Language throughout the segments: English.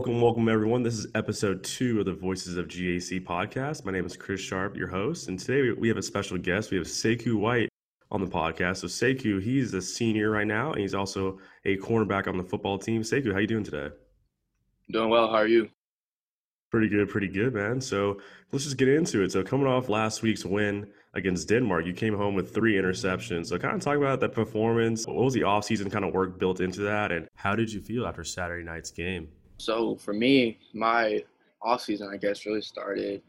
Welcome, welcome everyone. This is episode two of the Voices of GAC podcast. My name is Chris Sharp, your host, and today we have a special guest. We have Sekou White on the podcast. So Sekou, he's a senior right now, and he's also a cornerback on the football team. Sekou, how you doing today? Doing well. How are you? Pretty good, pretty good, man. So let's just get into it. So coming off last week's win against Denmark, you came home with three interceptions. So kind of talk about that performance. What was the offseason kind of work built into that, and how did you feel after Saturday night's game? So for me, my off season, I guess, really started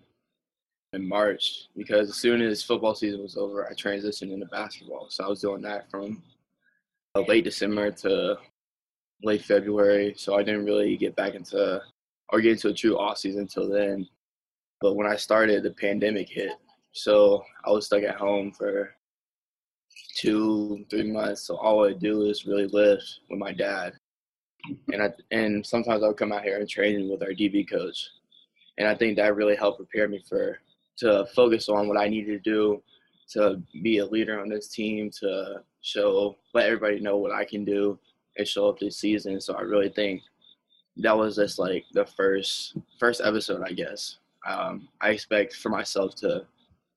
in March because as soon as football season was over, I transitioned into basketball. So I was doing that from uh, late December to late February. So I didn't really get back into or get into a true off season until then. But when I started, the pandemic hit. So I was stuck at home for two, three months. So all I do is really live with my dad. And I and sometimes I would come out here and train with our DB coach. And I think that really helped prepare me for to focus on what I needed to do to be a leader on this team, to show let everybody know what I can do and show up this season. So I really think that was just like the first first episode, I guess. Um, I expect for myself to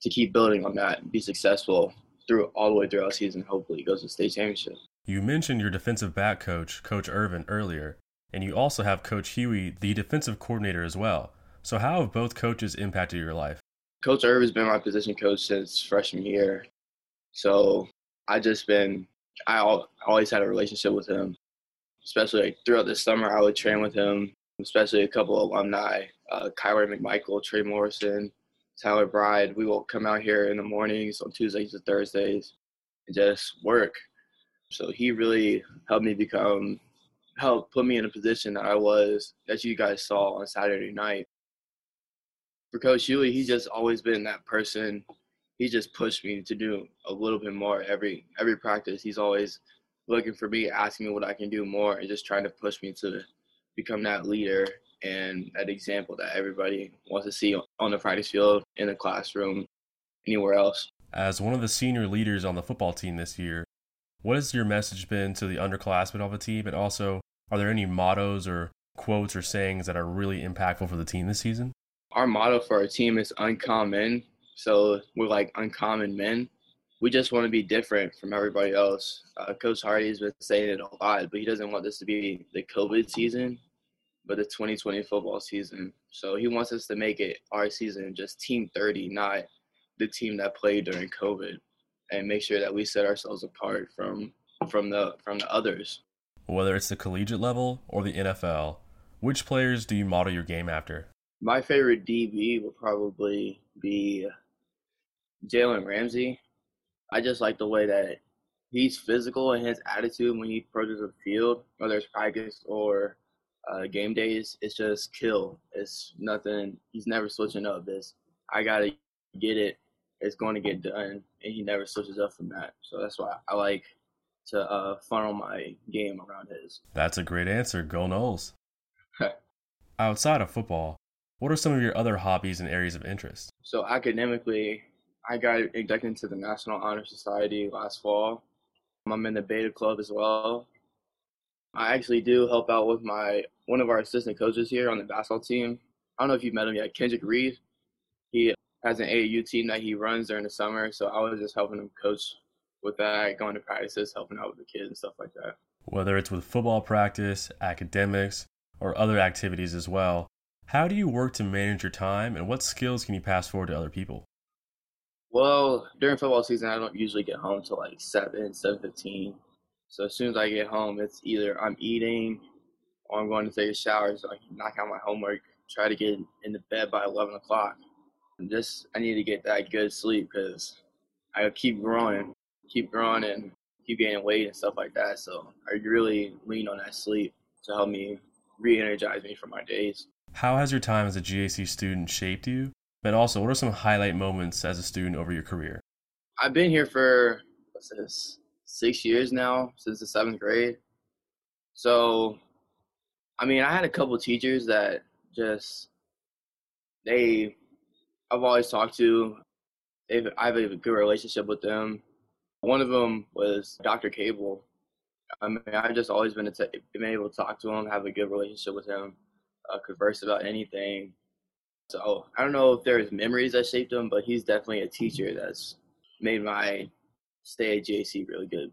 to keep building on that and be successful through all the way throughout season. Hopefully, goes to state championship. You mentioned your defensive back coach, Coach Irvin, earlier, and you also have Coach Huey, the defensive coordinator, as well. So, how have both coaches impacted your life? Coach Irvin's been my position coach since freshman year, so I just been I always had a relationship with him especially like throughout the summer, I would train with him, especially a couple alumni, uh, Kyler McMichael, Trey Morrison, Tyler Bride. We will come out here in the mornings on Tuesdays and Thursdays and just work. So he really helped me become, helped put me in a position that I was, that you guys saw on Saturday night. For Coach Huey, he's just always been that person. He just pushed me to do a little bit more every every practice. He's always looking for me, asking me what I can do more, and just trying to push me to become that leader and that example that everybody wants to see on the practice field, in the classroom, anywhere else. As one of the senior leaders on the football team this year, what has your message been to the underclassmen of the team? And also, are there any mottos or quotes or sayings that are really impactful for the team this season? Our motto for our team is uncommon. So we're like uncommon men we just want to be different from everybody else. Uh, Coach Hardy has been saying it a lot, but he doesn't want this to be the COVID season, but the 2020 football season. So he wants us to make it our season, just Team 30, not the team that played during COVID, and make sure that we set ourselves apart from from the from the others. Whether it's the collegiate level or the NFL, which players do you model your game after? My favorite DB would probably be Jalen Ramsey. I just like the way that he's physical and his attitude when he approaches the field, whether it's practice or uh, game days. It's just kill. It's nothing. He's never switching up. This I gotta get it. It's going to get done, and he never switches up from that. So that's why I like to uh, funnel my game around his. That's a great answer. Go Noles. Outside of football, what are some of your other hobbies and areas of interest? So academically, I got inducted into the National Honor Society last fall. I'm in the Beta Club as well. I actually do help out with my one of our assistant coaches here on the basketball team. I don't know if you've met him yet, Kendrick Reed. Has an AAU team that he runs during the summer, so I was just helping him coach with that, going to practices, helping out with the kids and stuff like that. Whether it's with football practice, academics, or other activities as well, how do you work to manage your time and what skills can you pass forward to other people? Well, during football season, I don't usually get home till like seven, seven fifteen. So as soon as I get home, it's either I'm eating or I'm going to take a shower so I can knock out my homework. Try to get in the bed by eleven o'clock. And just I need to get that good sleep because I keep growing, keep growing, and keep gaining weight and stuff like that. So I really lean on that sleep to help me re-energize me for my days. How has your time as a GAC student shaped you but also, what are some highlight moments as a student over your career? I've been here for what's this six years now since the seventh grade. So, I mean, I had a couple teachers that just they I've always talked to. I have a good relationship with them. One of them was Dr. Cable. I mean, I've just always been, been able to talk to him, have a good relationship with him. uh, converse about anything. So I don't know if there's memories that shaped him, but he's definitely a teacher that's made my stay at JC really good.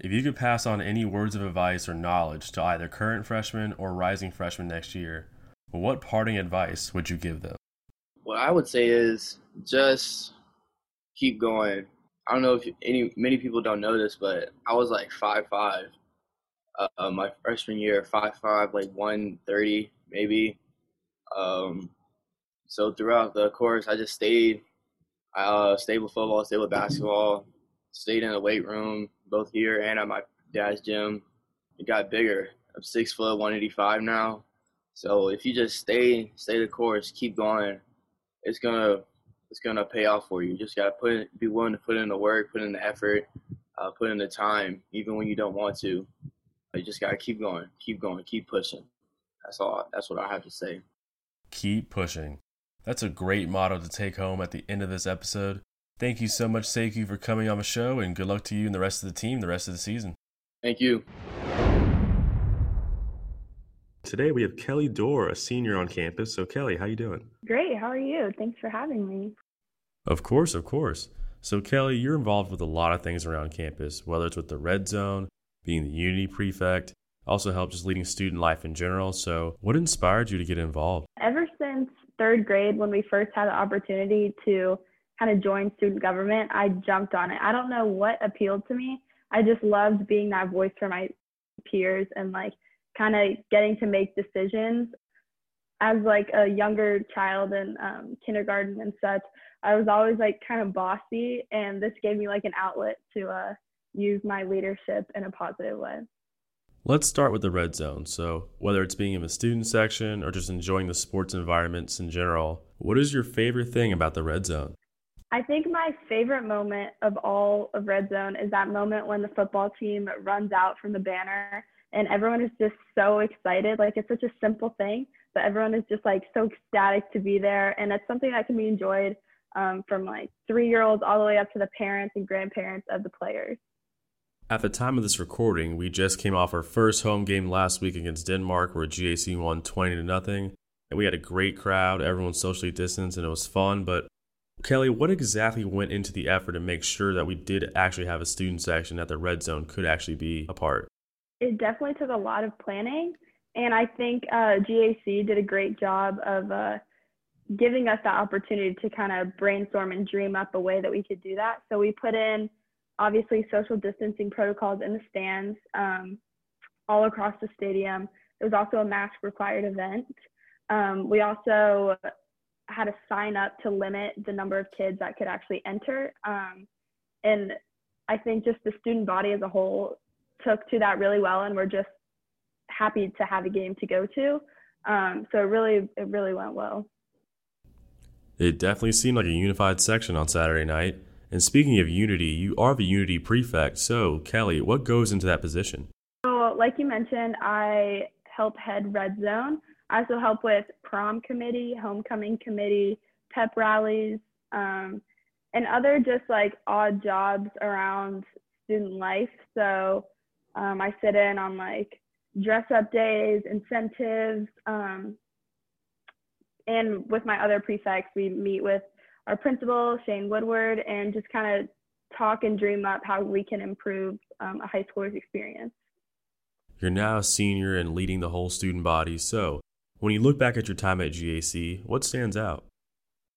If you could pass on any words of advice or knowledge to either current freshmen or rising freshmen next year, what parting advice would you give them? What I would say is just keep going. I don't know if any many people don't know this, but I was like five five uh, my freshman year, five five, like one thirty maybe. Um, so throughout the course, I just stayed. I uh, stayed with football, stayed with basketball, stayed in the weight room, both here and at my dad's gym. It got bigger. I'm six foot, 185 now. So if you just stay, stay the course, keep going, it's gonna, it's gonna pay off for you. you just gotta put, be willing to put in the work, put in the effort, uh, put in the time, even when you don't want to. You just gotta keep going, keep going, keep pushing. That's all. That's what I have to say. Keep pushing. That's a great motto to take home at the end of this episode. Thank you so much, Sekou, for coming on the show, and good luck to you and the rest of the team the rest of the season. Thank you. Today we have Kelly Dorr, a senior on campus. So Kelly, how you doing? Great. How are you? Thanks for having me. Of course, of course. So Kelly, you're involved with a lot of things around campus, whether it's with the Red Zone, being the Unity prefect, also help just leading student life in general. So what inspired you to get involved? Ever since third grade, when we first had the opportunity to kind of join student government, I jumped on it. I don't know what appealed to me. I just loved being that voice for my peers and like kind of getting to make decisions. As like a younger child in um, kindergarten and such, I was always like kind of bossy, and this gave me like an outlet to uh, use my leadership in a positive way. Let's start with the red zone. So, whether it's being in the student section or just enjoying the sports environments in general, what is your favorite thing about the red zone? I think my favorite moment of all of red zone is that moment when the football team runs out from the banner and everyone is just so excited. Like it's such a simple thing, but everyone is just like so ecstatic to be there. And it's something that can be enjoyed um, from like three year olds all the way up to the parents and grandparents of the players. At the time of this recording, we just came off our first home game last week against Denmark, where GAC won 20 to nothing. And we had a great crowd, everyone socially distanced, and it was fun. But Kelly, what exactly went into the effort to make sure that we did actually have a student section that the red zone could actually be a part? It definitely took a lot of planning. And I think uh, GAC did a great job of uh, giving us that opportunity to kind of brainstorm and dream up a way that we could do that. So we put in obviously social distancing protocols in the stands um, all across the stadium. It was also a mask required event. Um, we also had to sign up to limit the number of kids that could actually enter. Um, and I think just the student body as a whole took to that really well, and we're just happy to have a game to go to. Um, so it really, it really went well. It definitely seemed like a unified section on Saturday night. And speaking of Unity, you are the Unity prefect. So, Kelly, what goes into that position? So, like you mentioned, I help head Red Zone. I also help with prom committee, homecoming committee, pep rallies, um, and other just like odd jobs around student life. So, um, I sit in on like dress up days, incentives, um, and with my other prefects, we meet with our principal, Shane Woodward, and just kind of talk and dream up how we can improve um, a high schooler's experience. You're now a senior and leading the whole student body. So, when you look back at your time at GAC, what stands out?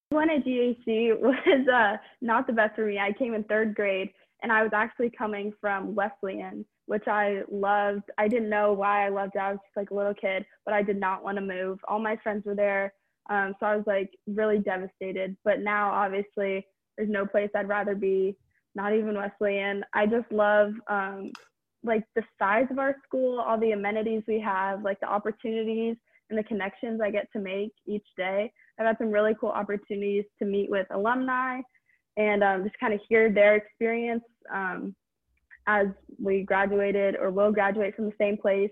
One at GAC was uh, not the best for me. I came in third grade, and I was actually coming from Wesleyan, which I loved. I didn't know why I loved it. I was just like a little kid, but I did not want to move. All my friends were there. Um, so I was like really devastated. But now, obviously, there's no place I'd rather be, not even Wesleyan. I just love um, like the size of our school, all the amenities we have, like the opportunities and the connections I get to make each day. I've had some really cool opportunities to meet with alumni and um, just kind of hear their experience um, as we graduated or will graduate from the same place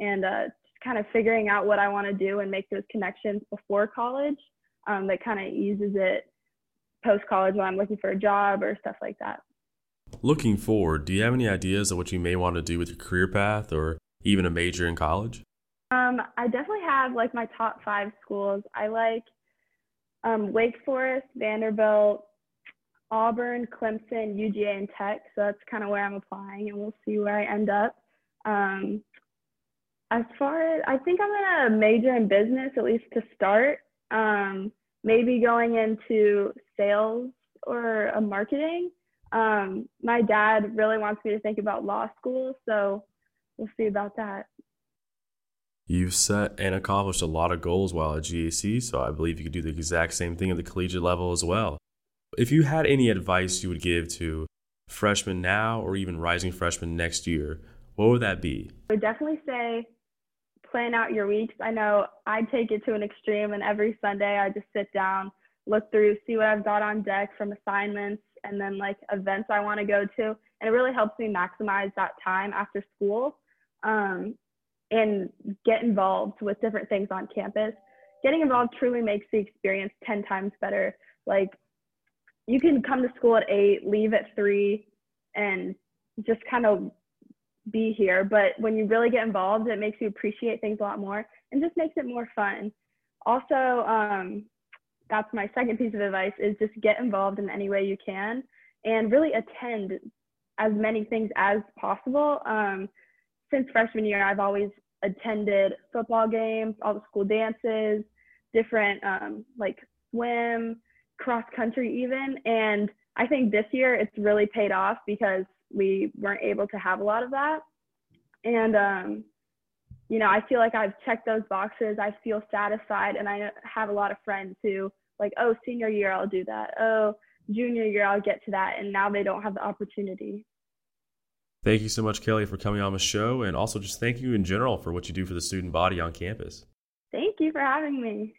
and uh, kind of figuring out what I want to do and make those connections before college um, that kind of eases it post college when I'm looking for a job or stuff like that. Looking forward, do you have any ideas of what you may want to do with your career path or even a major in college? Um, I definitely have like my top five schools. I like um, Wake Forest, Vanderbilt, Auburn, Clemson, UGA, and Tech. So that's kind of where I'm applying, and we'll see where I end up. Um, as far as I think I'm gonna major in business at least to start. Um, maybe going into sales or a marketing. Um, my dad really wants me to think about law school, so we'll see about that. You've set and accomplished a lot of goals while at GAC, so I believe you could do the exact same thing at the collegiate level as well. If you had any advice you would give to freshmen now or even rising freshmen next year, what would that be? I would definitely say plan out your weeks. I know I take it to an extreme, and every Sunday I just sit down, look through, see what I've got on deck from assignments and then like events I want to go to. And it really helps me maximize that time after school um, and get involved with different things on campus. Getting involved truly makes the experience 10 times better. Like you can come to school at eight, leave at three, and just kind of be here. But when you really get involved, it makes you appreciate things a lot more and just makes it more fun. Also, um, that's my second piece of advice is just get involved in any way you can and really attend as many things as possible. Um, since freshman year, I've always attended football games, all the school dances, different um, like swim, cross country even. And I think this year it's really paid off because we weren't able to have a lot of that. And, um, you know, I feel like I've checked those boxes. I feel satisfied. And I have a lot of friends who, like, oh, senior year, I'll do that. Oh, junior year, I'll get to that. And now they don't have the opportunity. Thank you so much, Kelly, for coming on the show. And also just thank you in general for what you do for the student body on campus. Thank you for having me.